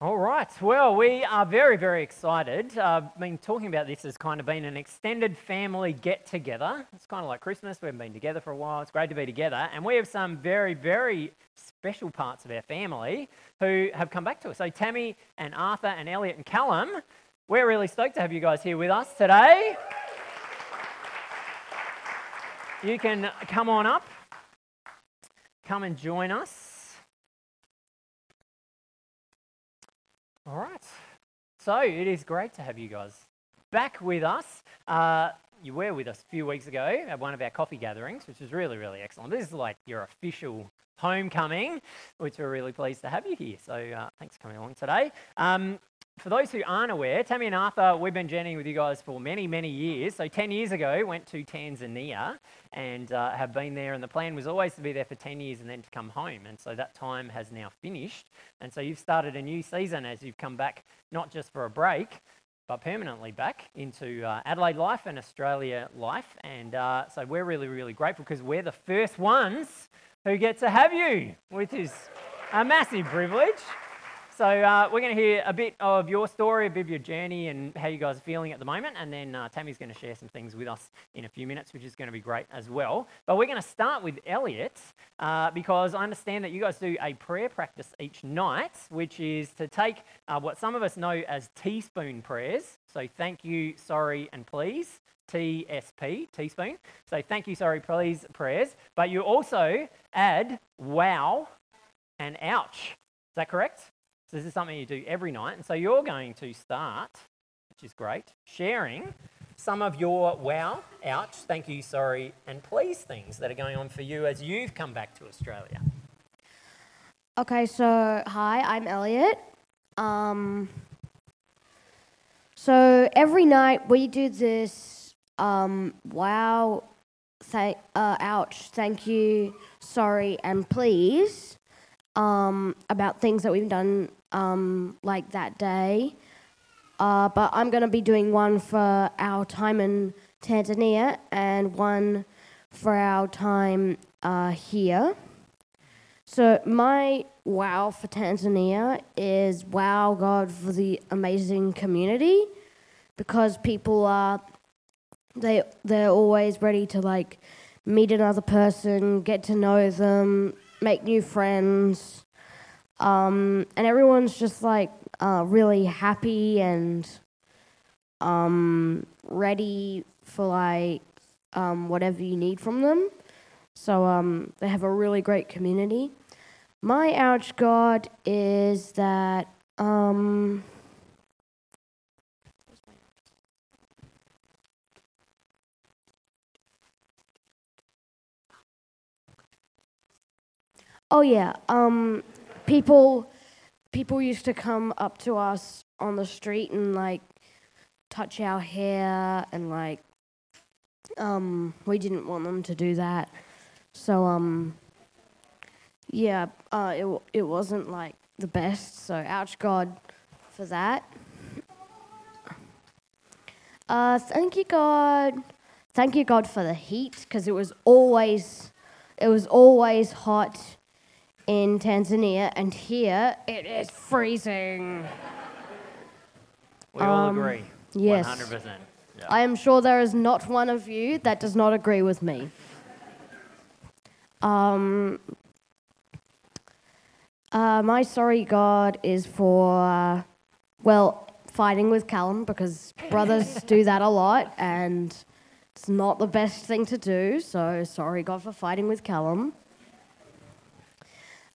All right. Well, we are very, very excited. I've been talking about this as kind of being an extended family get together. It's kind of like Christmas. We haven't been together for a while. It's great to be together. And we have some very, very special parts of our family who have come back to us. So, Tamie and Arthur and Elliot and Callum, we're really stoked to have you guys here with us today. You can come on up, come and join us. All right. So it is great to have you guys back with us. Uh, you were with us a few weeks ago at one of our coffee gatherings, which was really, really excellent. This is like your official homecoming, which we're really pleased to have you here. So uh, thanks for coming along today. Um, for those who aren't aware, Tamie and Arthur, we've been journeying with you guys for many, many years. So 10 years ago, went to Tanzania and uh, have been there. And the plan was always to be there for 10 years and then to come home. And so that time has now finished. And so you've started a new season as you've come back, not just for a break, but permanently back into uh, Adelaide life and Australia life. And uh, so we're really, really grateful because we're the first ones who get to have you, which is a massive privilege. So uh, we're going to hear a bit of your story, a bit of your journey, and how you guys are feeling at the moment. And then uh, Tamie's going to share some things with us in a few minutes, which is going to be great as well. But we're going to start with Elliot uh, because I understand that you guys do a prayer practice each night, which is to take uh, what some of us know as teaspoon prayers. So thank you, sorry, and please. TSP, teaspoon. So thank you, sorry, please prayers. But you also add wow and ouch. Is that correct? So this is something you do every night. And so you're going to start, which is great, sharing some of your wow, ouch, thank you, sorry, and please things that are going on for you as you've come back to Australia. Okay, so hi, I'm Elliot. Um, so every night we do this um, wow, thank, uh, ouch, thank you, sorry, and please um, about things that we've done um, like that day. Uh, but I'm going to be doing one for our time in Tanzania and one for our time uh, here. So, my wow for Tanzania is wow, God, for the amazing community because people are, they, they're always ready to like meet another person, get to know them, make new friends. Um, and everyone's just like uh, really happy and um, ready for like um, whatever you need from them. So um, they have a really great community. My ouch God is that. Um, oh yeah. Um, people people used to come up to us on the street and like touch our hair and like um we didn't want them to do that. So um yeah uh it it wasn't like the best. So ouch god for that. Uh thank you god. Thank you god for the heat because it was always it was always hot in Tanzania, and here it is freezing. We all um, agree. Yes. 100%. Yeah. I am sure there is not one of you that does not agree with me. Um, uh, my sorry God is for, uh, well, fighting with Callum because brothers do that a lot and it's not the best thing to do. So sorry God for fighting with Callum.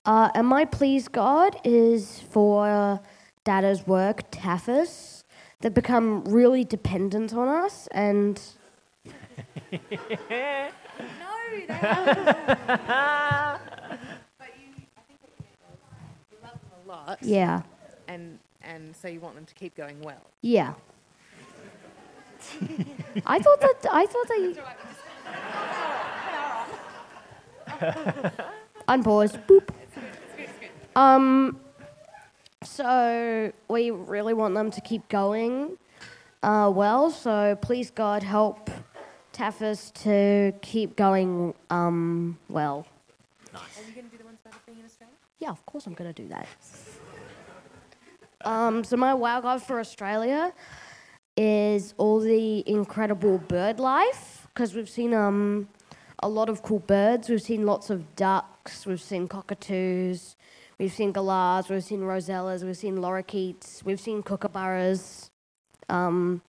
Uh, and my please God is for Dada's work, TAFES. They've become really dependent on us and. no, they haven't. but you, I think you love them a lot. Yeah. And, and so you want them to keep going well. Yeah. I thought that. I thought that. you Unpause. Boop. Um, so we really want them to keep going uh, well. So please, God, help TAFES to keep going um, well. Nice. Are you going to do the ones about being in Australia? Yeah, of course I'm going to do that. Um, so my wow god for Australia is all the incredible bird life because we've seen um a lot of cool birds. We've seen lots of ducks. We've seen cockatoos. We've seen galahs. We've seen rosellas. We've seen lorikeets. We've seen kookaburras. Um,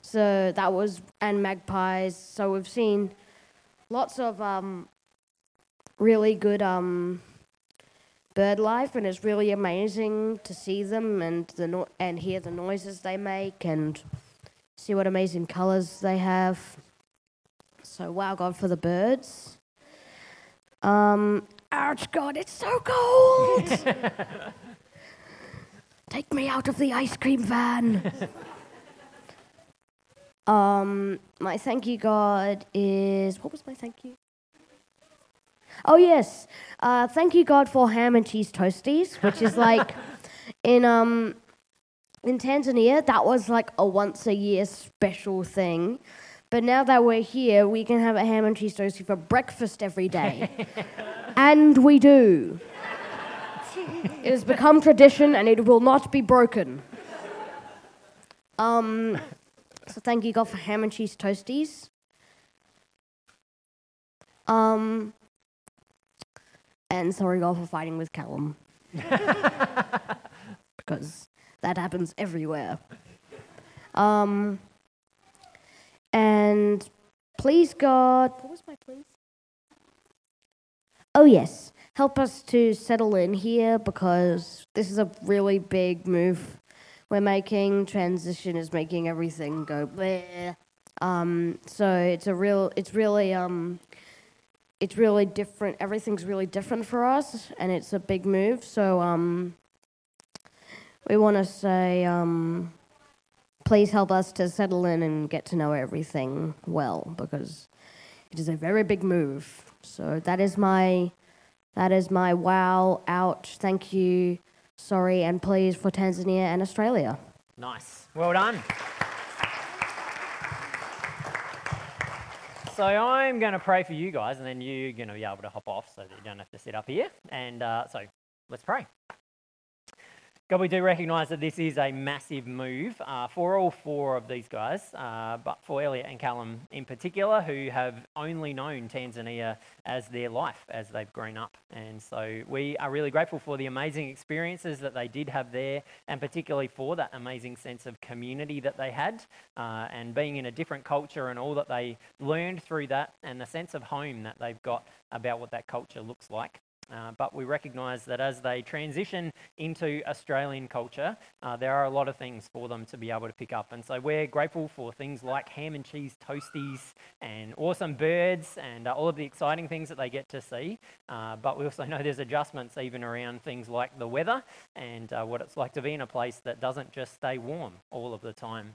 so that was and magpies. So we've seen lots of um, really good um, bird life, and it's really amazing to see them and the no- and hear the noises they make and see what amazing colours they have. So wow, God for the birds. Um, ouch, God, it's so cold. Take me out of the ice cream van. um, my thank you, God, is what was my thank you? Oh yes, uh, thank you, God, for ham and cheese toasties, which is like in um in Tanzania that was like a once a year special thing. But now that we're here, we can have a ham and cheese toastie for breakfast every day. and we do. it has become tradition and it will not be broken. Um, so thank you, God, for ham and cheese toasties. Um, and sorry, God, for fighting with Callum. because that happens everywhere. Um, and please, God, what was my please? Oh, yes. Help us to settle in here because this is a really big move we're making. Transition is making everything go bleh. Um, so it's a real, it's really, um, it's really different. Everything's really different for us, and it's a big move. So um, we want to say, um, please help us to settle in and get to know everything well because it is a very big move. So that is my that is my wow, ouch, thank you, sorry, and please for Tanzania and Australia. Nice. Well done. So I'm going to pray for you guys, and then you're going to be able to hop off so that you don't have to sit up here. And uh, so let's pray. God, we do recognise that this is a massive move uh, for all four of these guys, uh, but for Elliot and Callum in particular, who have only known Tanzania as their life as they've grown up. And so we are really grateful for the amazing experiences that they did have there, and particularly for that amazing sense of community that they had, uh, and being in a different culture and all that they learned through that, and the sense of home that they've got about what that culture looks like. Uh, but we recognise that as they transition into Australian culture, uh, there are a lot of things for them to be able to pick up. And so we're grateful for things like ham and cheese toasties and awesome birds and uh, all of the exciting things that they get to see. Uh, but we also know there's adjustments even around things like the weather and uh, what it's like to be in a place that doesn't just stay warm all of the time.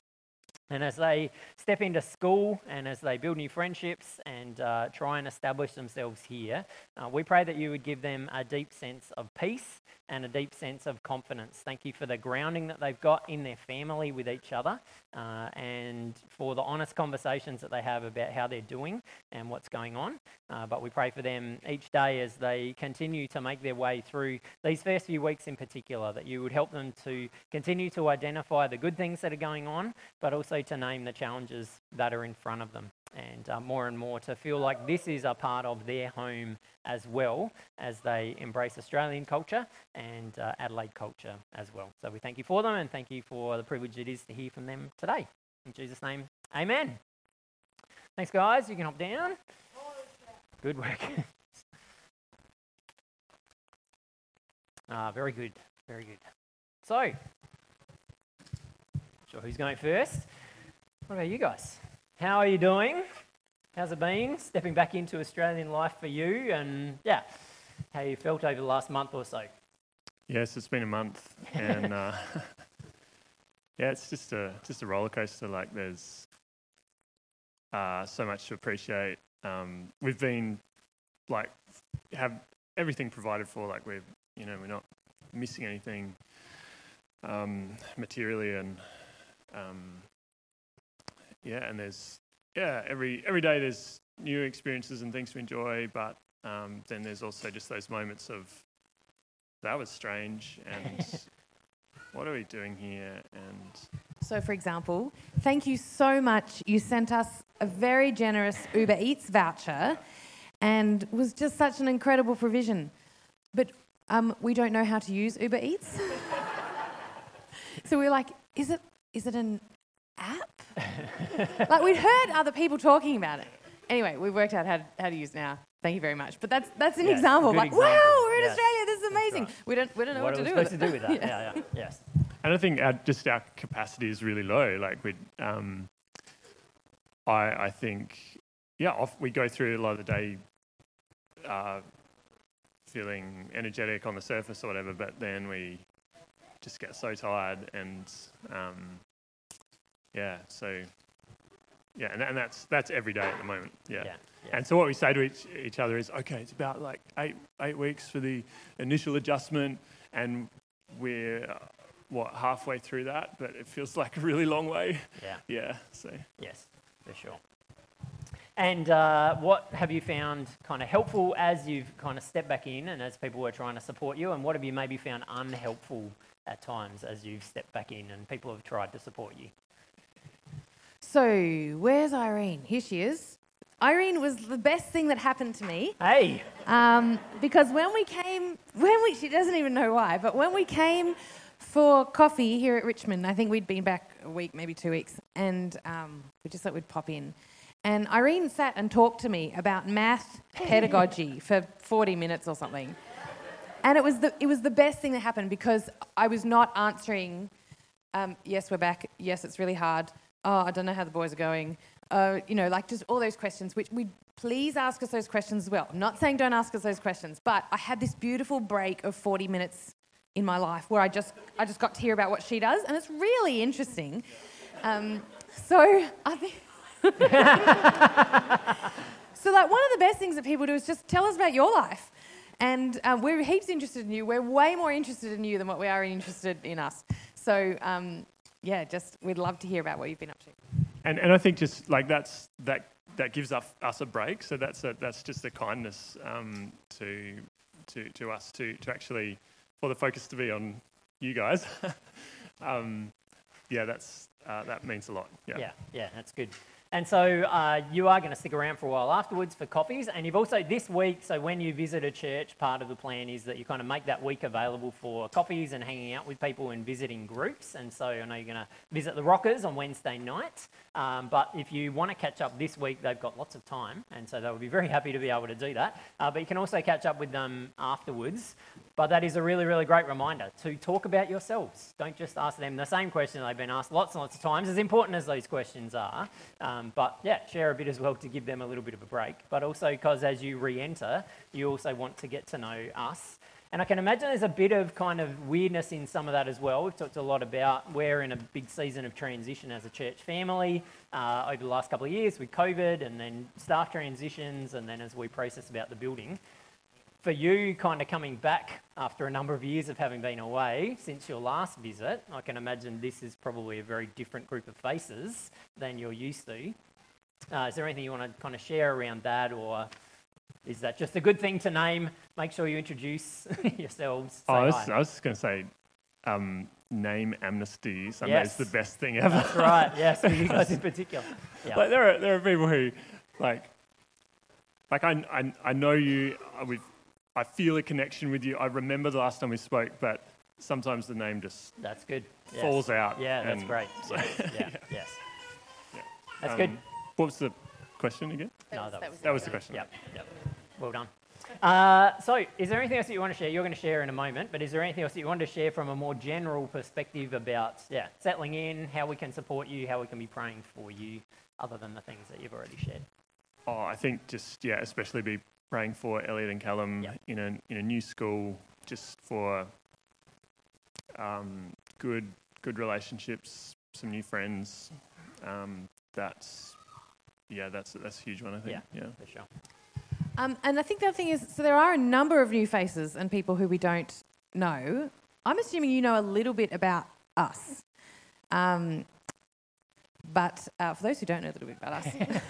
And as they step into school and as they build new friendships and uh, try and establish themselves here, uh, we pray that you would give them a deep sense of peace and a deep sense of confidence. Thank you for the grounding that they've got in their family with each other uh, and for the honest conversations that they have about how they're doing and what's going on. Uh, but we pray for them each day as they continue to make their way through these first few weeks in particular, that you would help them to continue to identify the good things that are going on, but also to name the challenges that are in front of them. And uh, more and more to feel like this is a part of their home as well as they embrace Australian culture and uh, Adelaide culture as well. So we thank you for them and thank you for the privilege it is to hear from them today. In Jesus' name, amen. Thanks, guys. You can hop down. Good work. ah, very good. Very good. So, sure who's going first? What about you guys? How are you doing? How's it been stepping back into Australian life for you? And yeah, how you felt over the last month or so? Yes, it's been a month, and uh, yeah, it's just a just a roller coaster. Like there's uh, so much to appreciate. Um, we've been like have everything provided for. Like we're you know we're not missing anything um, materially, and um, yeah, and there's yeah every every day there's new experiences and things to enjoy, but um, then there's also just those moments of that was strange and what are we doing here? And So, for example, thank you so much. You sent us a very generous Uber Eats voucher and was just such an incredible provision. But um, we don't know how to use Uber Eats. so we are like, is it, is it an app? Like, we'd heard other people talking about it. Anyway, we've worked out how to, how to use it now. Thank you very much. But that's, that's an Yeah, example. good Like, example. wow, we're in Yes. Australia. This is amazing. right. We, don't, we don't know what, what to do with to do with that? yeah, yeah, yes. and I think our, just our capacity is really low. Like we, um, I I think yeah, off, we go through a lot of the day, uh, feeling energetic on the surface or whatever, but then we just get so tired and um, yeah, so yeah, and, and that's that's every day at the moment. Yeah. Yeah, yeah. And so what we say to each, each other is, okay, it's about like eight eight weeks for the initial adjustment, and we're uh, what halfway through that, but it feels like a really long way. Yeah. Yeah. So Yes, for sure. And uh, what have you found kind of helpful as you've kind of stepped back in and as people were trying to support you? And what have you maybe found unhelpful at times as you've stepped back in and people have tried to support you? So, where's Irene? Here she is. Irene was the best thing that happened to me Hey, um, because when we came, when we, she doesn't even know why, but when we came for coffee here at Richmond, I think we'd been back a week, maybe two weeks, and um, we just thought we'd pop in. And Irene sat and talked to me about math pedagogy for 40 minutes or something. And it was the, it was the best thing that happened because I was not answering um, yes, we're back. Yes, it's really hard. Oh, I don't know how the boys are going. Uh, you know, like just all those questions, which we please ask us those questions as well. I'm not saying don't ask us those questions, but I had this beautiful break of 40 minutes in my life where I just, I just got to hear about what she does, and it's really interesting. Um, so I think. so, like, one of the best things that people do is just tell us about your life. And um, we're heaps interested in you. We're way more interested in you than what we are interested in us. So, um, yeah, just we'd love to hear about what you've been up to. and and I think just like that's that that gives us us a break. So that's a, that's just a kindness um, to to to us to to actually for the focus to be on you guys. um, yeah, that's uh, that means a lot. Yeah. Yeah, yeah, that's good. And so uh, you are going to stick around for a while afterwards for coffees. And you've also, this week, so when you visit a church, part of the plan is that you kind of make that week available for coffees and hanging out with people and visiting groups. And so I know you're going to visit the Rockers on Wednesday night. Um, but if you want to catch up this week, they've got lots of time. And so they'll be very happy to be able to do that. Uh, but you can also catch up with them afterwards. But that is a really, really great reminder to talk about yourselves. Don't just ask them the same question they've been asked lots and lots of times, as important as those questions are. Um, but yeah, share a bit as well to give them a little bit of a break. But also because as you re enter, you also want to get to know us. And I can imagine there's a bit of kind of weirdness in some of that as well. We've talked a lot about we're in a big season of transition as a church family uh, over the last couple of years with COVID and then staff transitions, and then as we process about the building for you kind of coming back after a number of years of having been away since your last visit, I can imagine this is probably a very different group of faces than you're used to. Uh, is there anything you want to kind of share around that, or is that just a good thing to name? Make sure you introduce yourselves. Oh, I was. I was just going to say, um, name amnesty. Sunday Yes. is the best thing ever. That's right. Yes, for you guys in particular. Yeah. like there are there are people who, like, like I I, I know you. I, we've, I feel a connection with you. I remember the last time we spoke, but sometimes the name just that's good. Yes. falls out. Yeah, that's and great. so- Yeah, yeah, yes. Yeah. That's Um, good. What was the question again? No, that was- That was the question. Yep, yep. Well done. Uh, so, is there anything else that you want to share? You're going to share in a moment, but is there anything else that you want to share from a more general perspective about, yeah, settling in, how we can support you, how we can be praying for you, other than the things that you've already shared? Oh, I think just yeah, especially be praying for Elliot and Callum Yep. in a in a new school, just for um, good good relationships, some new friends. Um, that's yeah, that's that's a huge one. I think. Yeah. yeah. For sure. Um, and I think the other thing is, so there are a number of new faces and people who we don't know. I'm assuming you know a little bit about us. Um, but uh, for those who don't know a little bit about us,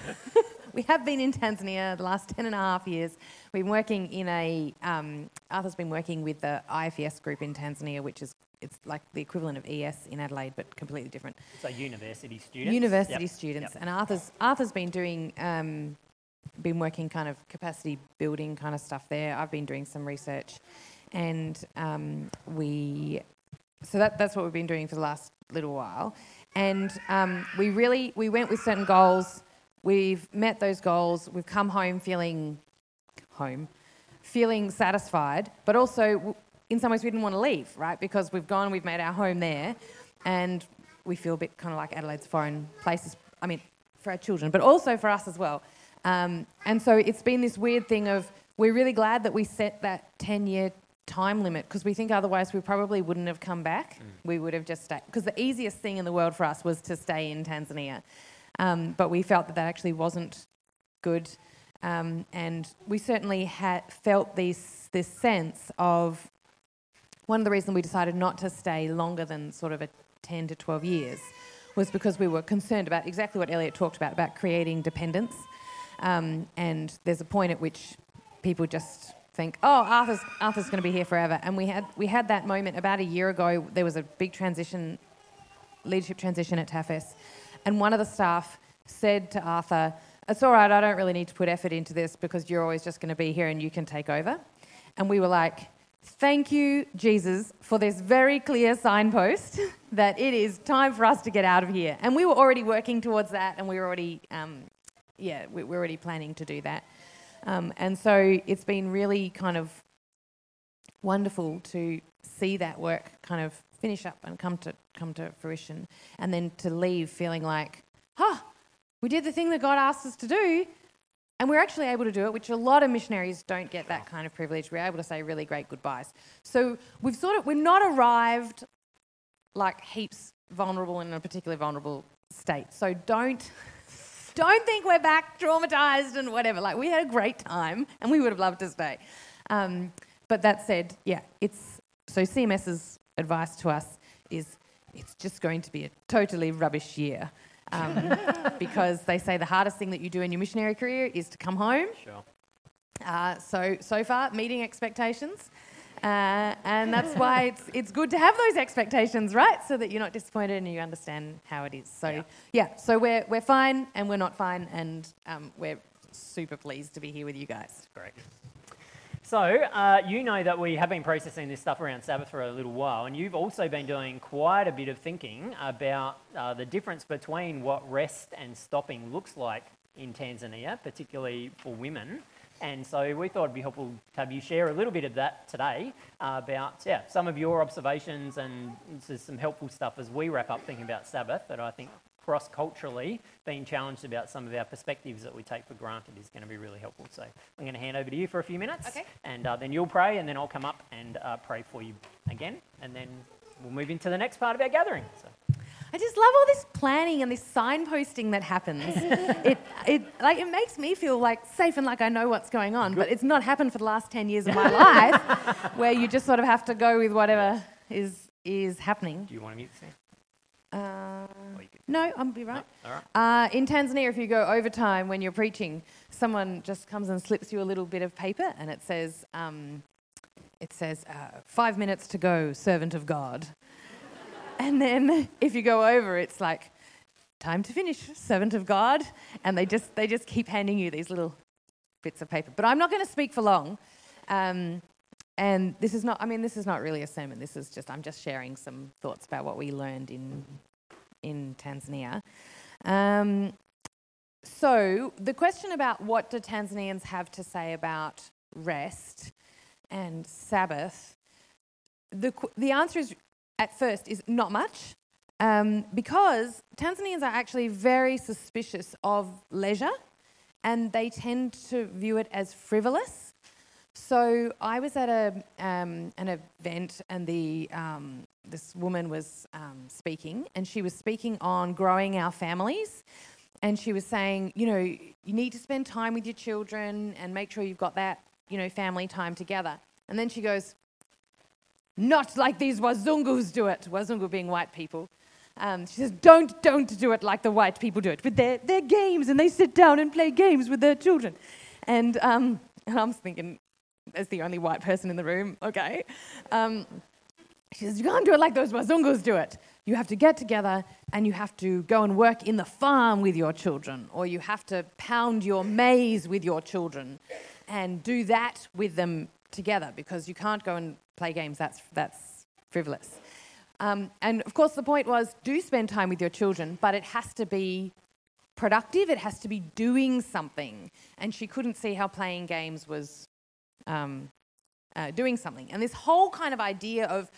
we have been in Tanzania the last 10 and a half years. We've been working in a, um, Arthur's been working with the IFES group in Tanzania, which is it's like the equivalent of ES in Adelaide, but completely different. So university students. University Yep. students, Yep. and Arthur's Arthur's been doing, um, been working kind of capacity building kind of stuff there. I've been doing some research, and um, we, so that that's what we've been doing for the last little while, and um, we really we went with certain goals. We've met those goals. We've come home feeling home, feeling satisfied, but also in some ways we didn't want to leave, right? Because we've gone, we've made our home there, and we feel a bit kind of like Adelaide's foreign places. I mean, for our children, but also for us as well. Um, and so it's been this weird thing of we're really glad that we set that 10 year time limit because we think otherwise we probably wouldn't have come back. We would have just stayed. Because the easiest thing in the world for us was to stay in Tanzania. Um, but we felt that that actually wasn't good. Um, and we certainly had felt this, this sense of one of the reasons we decided not to stay longer than sort of a 10 to 12 years was because we were concerned about exactly what Elliot talked about, about creating dependence. Um, and there's a point at which people just think, oh, Arthur's, Arthur's going to be here forever. And we had, we had that moment about a year ago. There was a big transition, leadership transition at TAFES. And one of the staff said to Arthur, it's all right, I don't really need to put effort into this because you're always just going to be here and you can take over. And we were like, thank you, Jesus, for this very clear signpost that it is time for us to get out of here. And we were already working towards that and we were already, um, yeah, we we're already planning to do that. Um, and so it's been really kind of wonderful to see that work kind of finish up and come to come to fruition, and then to leave feeling like, huh, we did the thing that God asked us to do, and we're actually able to do it, which a lot of missionaries don't get that kind of privilege. We're able to say really great goodbyes. So we've sort of we're not arrived like heaps vulnerable in a particularly vulnerable state. So don't don't think we're back traumatized and whatever. Like we had a great time and we would have loved to stay. Um, but that said, yeah, it's so CMS's advice to us is it's just going to be a totally rubbish year. Um, because they say the hardest thing that you do in your missionary career is to come home. Sure. Uh, so so far, meeting expectations, uh, and that's why it's it's good to have those expectations, right? So that you're not disappointed and you understand how it is. So Yeah. yeah, so we're we're fine and we're not fine, and um, we're super pleased to be here with you guys. Great. So, uh, you know that we have been processing this stuff around Sabbath for a little while, and you've also been doing quite a bit of thinking about uh, the difference between what rest and stopping looks like in Tanzania, particularly for women. And so we thought it'd be helpful to have you share a little bit of that today uh, about yeah, some of your observations and some helpful stuff as we wrap up thinking about Sabbath that I think cross culturally being challenged about some of our perspectives that we take for granted is going to be really helpful. So I'm going to hand over to you for a few minutes, Okay. and uh, then you'll pray, and then I'll come up and uh, pray for you again, and then we'll move into the next part of our gathering. So. I just love all this planning and this signposting that happens. it, it, like, it makes me feel like safe and like I know what's going on, but it's not happened for the last 10 years of my life where you just sort of have to go with whatever is, is happening. Do you want to mute this? now? Or you could- no, I'll be right. All right. Uh, in Tanzania, if you go overtime when you're preaching, someone just comes and slips you a little bit of paper, and it says, um, "It says uh, five minutes to go, servant of God." and then if you go over, it's like, "Time to finish, servant of God," and they just they just keep handing you these little bits of paper. But I'm not going to speak for long. Um, and this is not, I mean, this is not really a sermon. This is just, I'm just sharing some thoughts about what we learned in, in Tanzania. Um, so, the question about what do Tanzanians have to say about rest and Sabbath, the, the answer is, at first, is not much. Um, because Tanzanians are actually very suspicious of leisure and they tend to view it as frivolous. So I was at a, um, an event and the, um, this woman was um, speaking and she was speaking on growing our families. And she was saying, you know, you need to spend time with your children and make sure you've got that, you know, family time together. And then she goes, not like these Wazungus do it, Wazungu being white people. Um, she says, don't, don't do it like the white people do it with their, their games and they sit down and play games with their children. And, um, and I'm thinking, as the only white person in the room, okay. Um, she says, You can't do it like those Wazungus do it. You have to get together and you have to go and work in the farm with your children, or you have to pound your maize with your children and do that with them together because you can't go and play games. That's, that's frivolous. Um, and of course, the point was do spend time with your children, but it has to be productive, it has to be doing something. And she couldn't see how playing games was um, uh, doing something. And this whole kind of idea of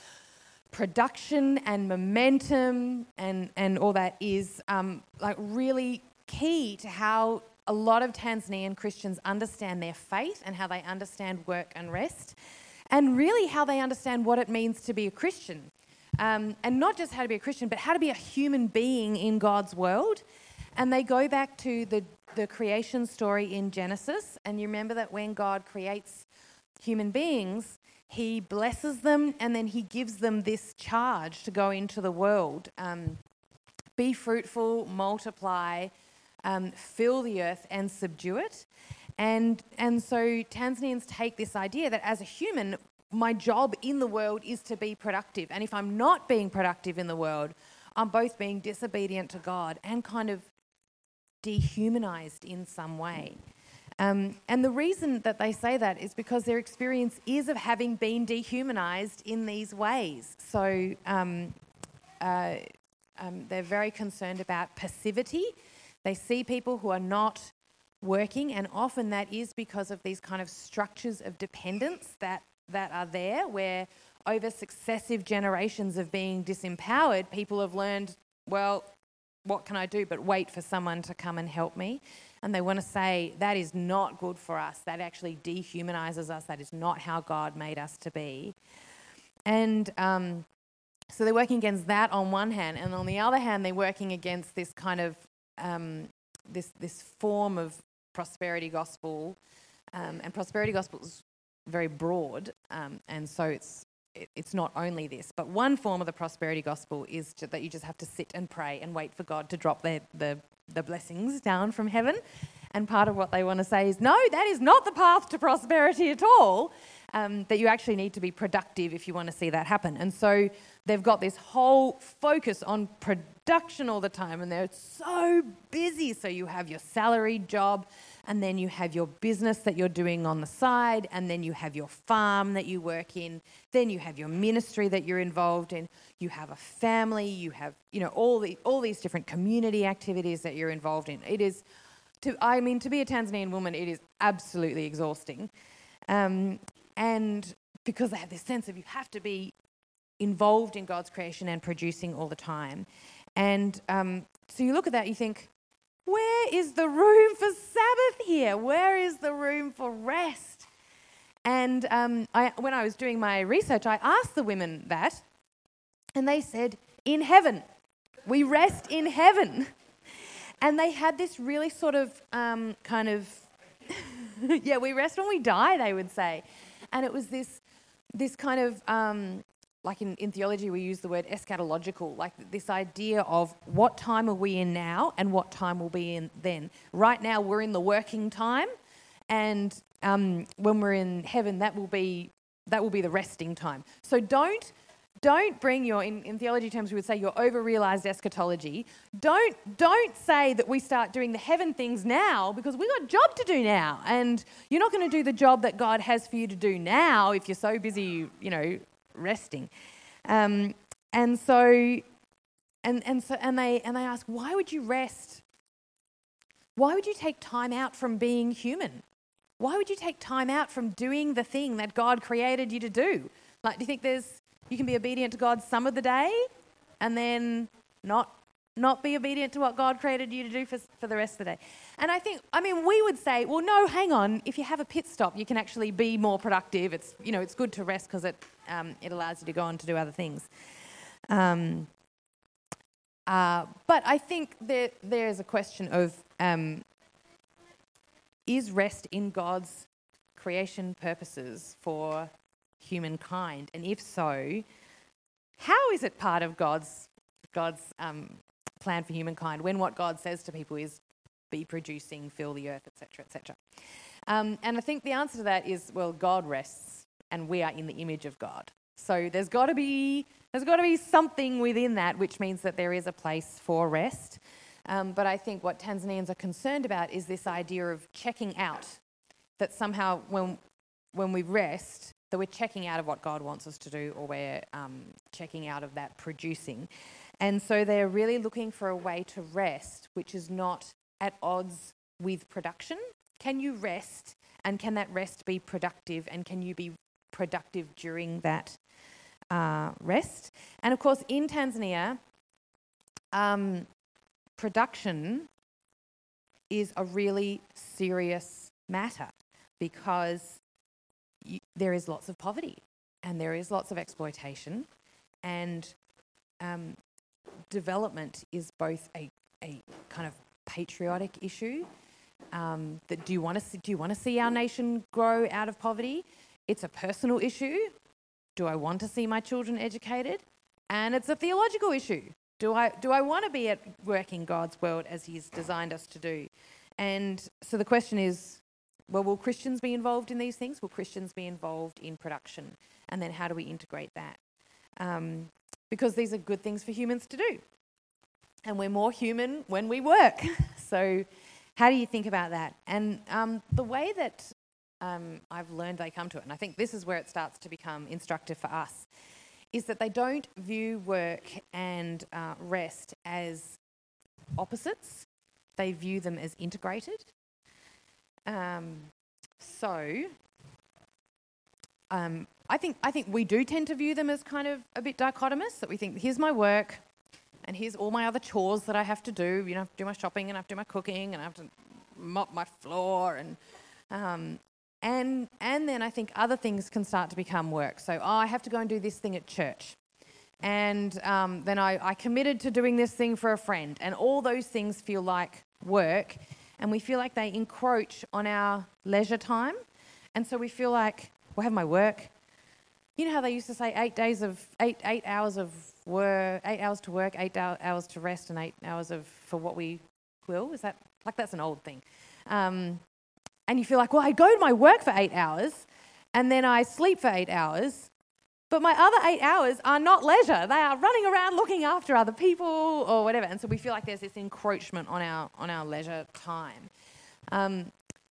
production and momentum and, and all that is um, like really key to how a lot of Tanzanian Christians understand their faith and how they understand work and rest, and really how they understand what it means to be a Christian. Um, and not just how to be a Christian, but how to be a human being in God's world. And they go back to the, the creation story in Genesis. And you remember that when God creates human beings, he blesses them and then he gives them this charge to go into the world um, be fruitful, multiply, um, fill the earth, and subdue it. And, and so Tanzanians take this idea that as a human, my job in the world is to be productive. And if I'm not being productive in the world, I'm both being disobedient to God and kind of dehumanized in some way. Um, and the reason that they say that is because their experience is of having been dehumanized in these ways. So um, uh, um, they're very concerned about passivity. They see people who are not working, and often that is because of these kind of structures of dependence that, that are there, where over successive generations of being disempowered, people have learned, well, what can I do but wait for someone to come and help me? And they want to say, that is not good for us. That actually dehumanizes us. That is not how God made us to be. And um, so they're working against that on one hand. And on the other hand, they're working against this kind of um, this, this form of prosperity gospel. Um, and prosperity gospel is very broad. Um, and so it's it's not only this, but one form of the prosperity gospel is to, that you just have to sit and pray and wait for God to drop the, the, the blessings down from heaven. And part of what they want to say is, no, that is not the path to prosperity at all. Um, that you actually need to be productive if you want to see that happen. And so they've got this whole focus on production all the time, and they're so busy. So you have your salary job, and then you have your business that you're doing on the side, and then you have your farm that you work in, then you have your ministry that you're involved in, you have a family, you have, you know, all the all these different community activities that you're involved in. It is to I mean to be a Tanzanian woman, it is absolutely exhausting. Um, and because they have this sense of you have to be involved in God's creation and producing all the time. And um, so you look at that, you think, where is the room for Sabbath here? Where is the room for rest? And um, I, when I was doing my research, I asked the women that, and they said, In heaven. We rest in heaven. And they had this really sort of um, kind of, yeah, we rest when we die, they would say. And it was this, this kind of um, like in, in theology, we use the word eschatological, like this idea of what time are we in now and what time will be in then. Right now, we're in the working time, and um, when we're in heaven, that will be that will be the resting time. So don't don't bring your in, in theology terms we would say your over-realized eschatology. Don't don't say that we start doing the heaven things now because we've got a job to do now, and you're not going to do the job that God has for you to do now if you're so busy, you know, resting. Um, and so, and, and so, and they, and they ask, why would you rest? Why would you take time out from being human? Why would you take time out from doing the thing that God created you to do? Like, do you think there's, you can be obedient to God some of the day and then not not be obedient to what God created you to do for, for the rest of the day. And I think, I mean, we would say, well, no, hang on. If you have a pit stop, you can actually be more productive. It's, you know, it's good to rest because it, um, it allows you to go on to do other things. Um, uh, but I think there, there is a question of um, is rest in God's creation purposes for humankind? And if so, how is it part of God's God's um, plan for humankind when what God says to people is be producing, fill the earth, etc., etc. Um, and I think the answer to that is well, God rests, and we are in the image of God. So there's got to be there's got to be something within that, which means that there is a place for rest. Um, but I think what Tanzanians are concerned about is this idea of checking out. That somehow when when we rest, that we're checking out of what God wants us to do, or we're um, checking out of that producing. And so they're really looking for a way to rest, which is not at odds with production. Can you rest, and can that rest be productive, and can you be productive during that uh, rest? And of course, in Tanzania, um, production is a really serious matter because you, there is lots of poverty and there is lots of exploitation, and um, development is both a, a kind of patriotic issue. Um, that do you want to see, do you want to see our nation grow out of poverty? It's a personal issue. Do I want to see my children educated? And it's a theological issue. Do I do I want to be at work in God's world as He's designed us to do? And so the question is, well, will Christians be involved in these things? Will Christians be involved in production? And then how do we integrate that? Um, because these are good things for humans to do. And we're more human when we work. so, how do you think about that? And um, the way that um, I've learned they come to it, and I think this is where it starts to become instructive for us, is that they don't view work and uh, rest as opposites, they view them as integrated. Um, so, um, I think I think we do tend to view them as kind of a bit dichotomous. That we think here's my work, and here's all my other chores that I have to do. You know, I have to do my shopping, and I have to do my cooking, and I have to mop my floor, and um, and and then I think other things can start to become work. So oh, I have to go and do this thing at church, and um, then I, I committed to doing this thing for a friend, and all those things feel like work, and we feel like they encroach on our leisure time, and so we feel like well, have my work. You know how they used to say eight days of eight eight hours of work, eight hours to work, eight hours to rest, and eight hours of for what we will. Is that like that's an old thing? Um, and you feel like, well, I go to my work for eight hours, and then I sleep for eight hours, but my other eight hours are not leisure. They are running around looking after other people or whatever. And so we feel like there's this encroachment on our on our leisure time. Um,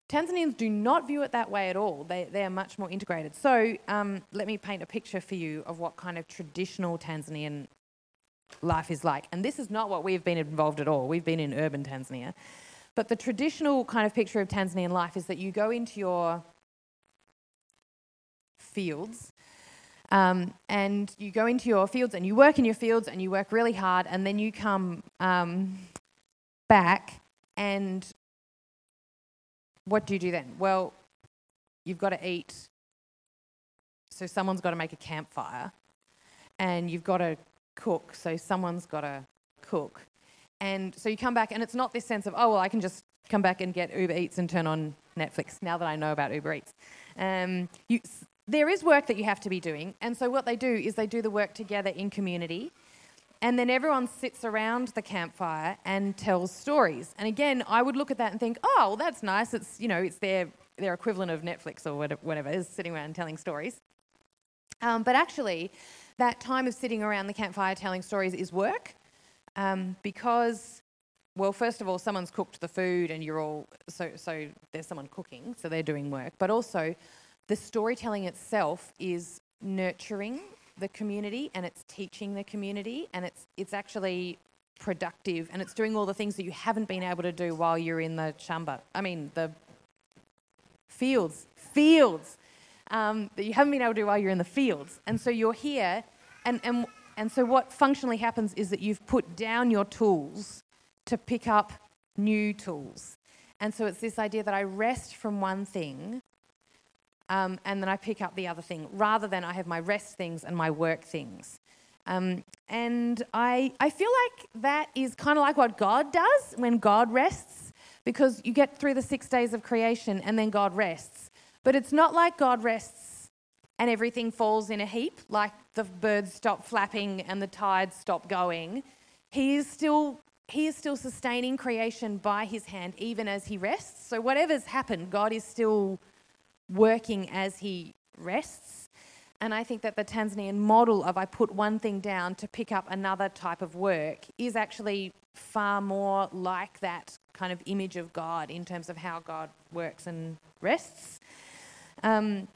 Tanzanians do not view it that way at all. They, they are much more integrated. So um, let me paint a picture for you of what kind of traditional Tanzanian life is like. And this is not what we've been involved at all. We've been in urban Tanzania. But the traditional kind of picture of Tanzanian life is that you go into your fields um, and you go into your fields and you work in your fields and you work really hard and then you come um, back and what do you do then? Well, you've got to eat. So someone's got to make a campfire and you've got to cook. So someone's got to cook. And so you come back, and it's not this sense of, oh, well, I can just come back and get Uber Eats and turn on Netflix now that I know about Uber Eats. Um, you, there is work that you have to be doing. And so what they do is they do the work together in community. And then everyone sits around the campfire and tells stories. And again, I would look at that and think, oh, well, that's nice. It's, you know, it's their, their equivalent of Netflix or whatever, is sitting around telling stories. Um, but actually, that time of sitting around the campfire telling stories is work um, because, well, first of all, someone's cooked the food and you're all, so, so there's someone cooking, so they're doing work. But also, the storytelling itself is nurturing the community and it's teaching the community and it's, it's actually productive and it's doing all the things that you haven't been able to do while you're in the shamba. I mean, the fields, fields um, that you haven't been able to do while you're in the fields. And so you're here, and, and, and so what functionally happens is that you've put down your tools to pick up new tools. And so it's this idea that I rest from one thing um, and then I pick up the other thing, rather than I have my rest things and my work things. Um, and I, I feel like that is kind of like what God does when God rests, because you get through the six days of creation and then God rests. But it's not like God rests and everything falls in a heap, like the birds stop flapping and the tides stop going. He is still he is still sustaining creation by his hand even as he rests. So whatever's happened, God is still working as he rests. And I think that the Tanzanian model of I put one thing down to pick up another type of work is actually far more like that kind of image of God in terms of how God works and rests. Um,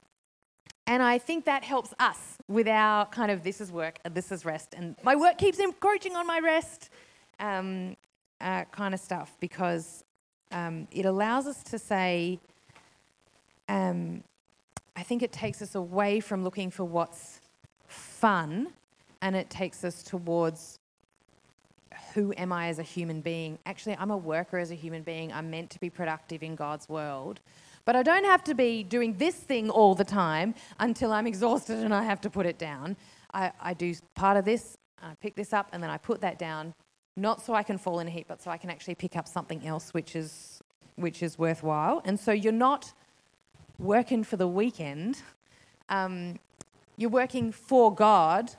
and I think that helps us with our kind of this is work this is rest, and my work keeps encroaching on my rest um, uh, kind of stuff because um, it allows us to say, um, I think it takes us away from looking for what's fun and it takes us towards who am I as a human being? Actually, I'm a worker as a human being. I'm meant to be productive in God's world. But I don't have to be doing this thing all the time until I'm exhausted and I have to put it down. I, I do part of this, I pick this up, and then I put that down, not so I can fall in a heap, but so I can actually pick up something else which is, which is worthwhile. And so you're not working for the weekend, um, you're working for God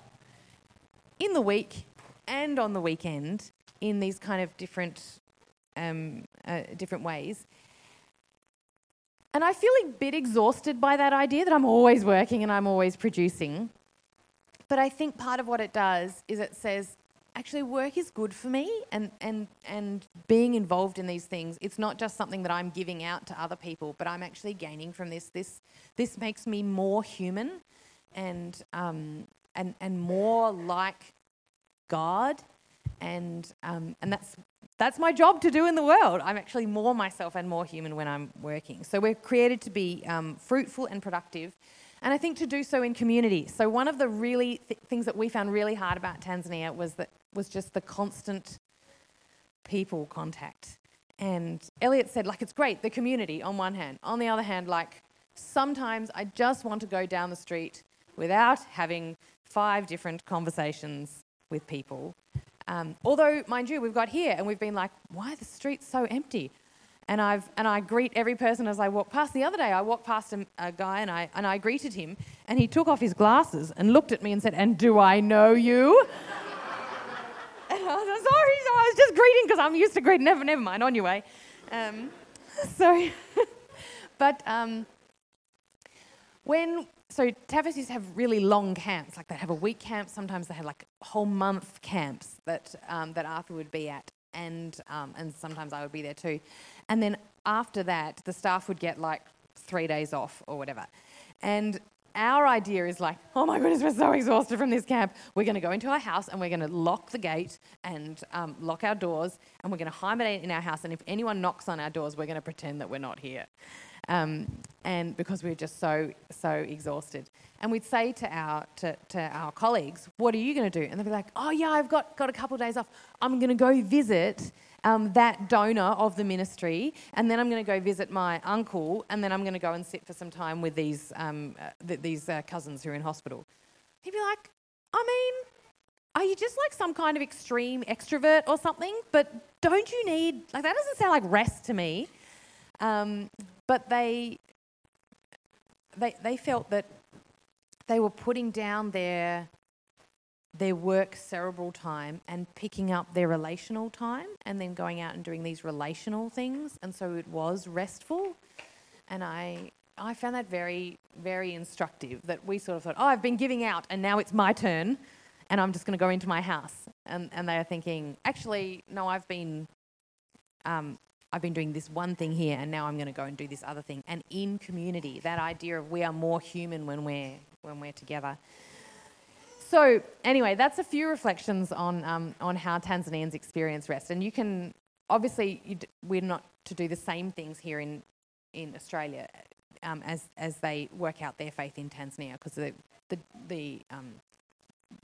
in the week and on the weekend in these kind of different, um, uh, different ways. And I feel a bit exhausted by that idea that I'm always working and I'm always producing. But I think part of what it does is it says, actually, work is good for me, and, and, and being involved in these things, it's not just something that I'm giving out to other people, but I'm actually gaining from this. This, this makes me more human and, um, and, and more like God. And, um, and that's that's my job to do in the world. I'm actually more myself and more human when I'm working. So we're created to be um, fruitful and productive, and I think to do so in community. So one of the really th- things that we found really hard about Tanzania was that was just the constant people contact. And Elliot said, like, it's great, the community on one hand. On the other hand, like, sometimes I just want to go down the street without having five different conversations with people um, although, mind you, we've got here and we've been like, why are the streets so empty? And, I've, and I greet every person as I walk past. The other day, I walked past a, a, guy and I, and I greeted him, and he took off his glasses and looked at me and said, And do I know you? and I was like, Sorry, so I was just greeting because I'm used to greeting. Never, never mind, on your way. Um, so, but um, when so TAFES have really long camps, like they have a week camp. Sometimes they have like whole month camps that um, that Arthur would be at, and um, and sometimes I would be there too. And then after that, the staff would get like three days off or whatever. And our idea is like, oh my goodness, we're so exhausted from this camp. We're going to go into our house and we're going to lock the gate and um, lock our doors, and we're going to hibernate in our house. And if anyone knocks on our doors, we're going to pretend that we're not here um, and because we are just so so exhausted. And we'd say to our to, to our colleagues, "What are you going to do?" And they'd be like, "Oh yeah, I've got got a couple of days off. I'm going to go visit." Um, that donor of the ministry, and then I'm going to go visit my uncle, and then I'm going to go and sit for some time with these um, uh, th- these uh, cousins who are in hospital. He'd be like, I mean, are you just like some kind of extreme extrovert or something? But don't you need like that doesn't sound like rest to me. Um, but they, they, they felt that they were putting down their, their work cerebral time and picking up their relational time and then going out and doing these relational things. And so it was restful. And I, I found that very, very instructive that we sort of thought, oh, I've been giving out and now it's my turn and I'm just going to go into my house. And, and they are thinking, actually, no, I've been um, I've been doing this one thing here and now I'm going to go and do this other thing. And in community, that idea of we are more human when we're, when we're together. So, anyway, that's a few reflections on, um, on how Tanzanians experience rest. And you can, obviously, you d- we're not to do the same things here in, in Australia um, as, as they work out their faith in Tanzania, because the, the, the, um,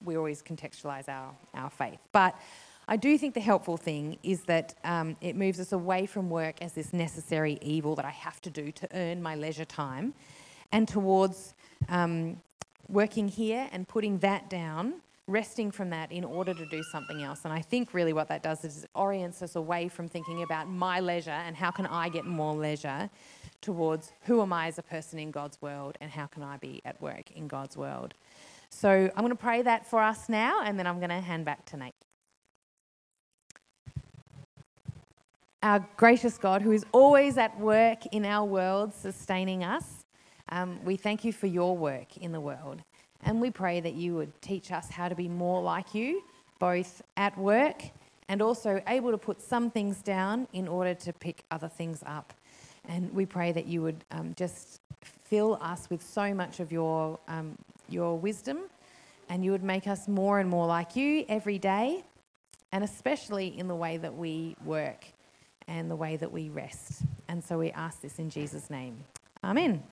we always contextualize our, our faith. But I do think the helpful thing is that um, it moves us away from work as this necessary evil that I have to do to earn my leisure time and towards um, working here and putting that down, resting from that in order to do something else. And I think really what that does is it orients us away from thinking about my leisure and how can I get more leisure towards who am I as a person in God's world and how can I be at work in God's world. So I'm going to pray that for us now and then I'm going to hand back to Nate. our gracious God, who is always at work in our world, sustaining us. Um, we thank you for your work in the world. And we pray that you would teach us how to be more like you, both at work and also able to put some things down in order to pick other things up. And we pray that you would um, just fill us with so much of your, um, your wisdom and you would make us more and more like you every day, and especially in the way that we work and the way that we rest. And so we ask this in Jesus' name. Amen.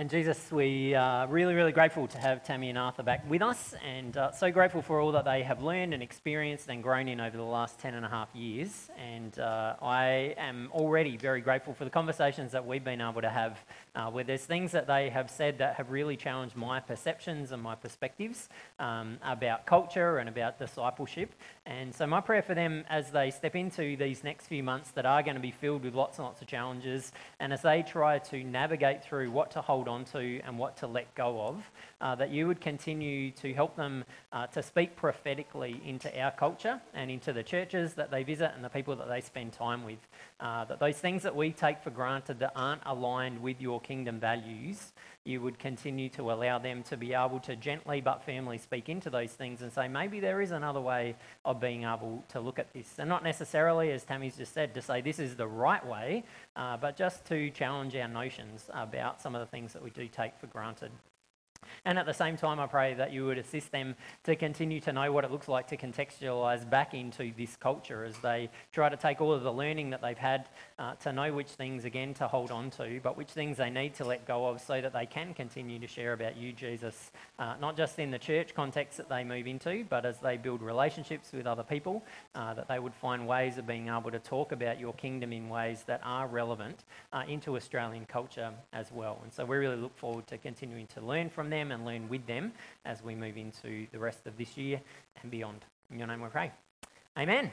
And Jesus, we are really, really grateful to have Tamie and Arthur back with us, and uh, so grateful for all that they have learned and experienced and grown in over the last 10 and a half years. And uh, I am already very grateful for the conversations that we've been able to have, uh, where there's things that they have said that have really challenged my perceptions and my perspectives um, about culture and about discipleship. And so, my prayer for them as they step into these next few months that are going to be filled with lots and lots of challenges, and as they try to navigate through what to hold on to and what to let go of, uh, that you would continue to help them uh, to speak prophetically into our culture and into the churches that they visit and the people that they spend time with. Uh, that those things that we take for granted that aren't aligned with your kingdom values, you would continue to allow them to be able to gently but firmly speak into those things and say, maybe there is another way of being able to look at this. And not necessarily, as Tamie's just said, to say this is the right way, uh, but just to challenge our notions about some of the things that we do take for granted. And at the same time, I pray that you would assist them to continue to know what it looks like to contextualize back into this culture as they try to take all of the learning that they've had uh, to know which things, again, to hold on to, but which things they need to let go of so that they can continue to share about you, Jesus, uh, not just in the church context that they move into, but as they build relationships with other people, uh, that they would find ways of being able to talk about your kingdom in ways that are relevant uh, into Australian culture as well. And so we really look forward to continuing to learn them and learn with them as we move into the rest of this year and beyond. In your name we pray. Amen.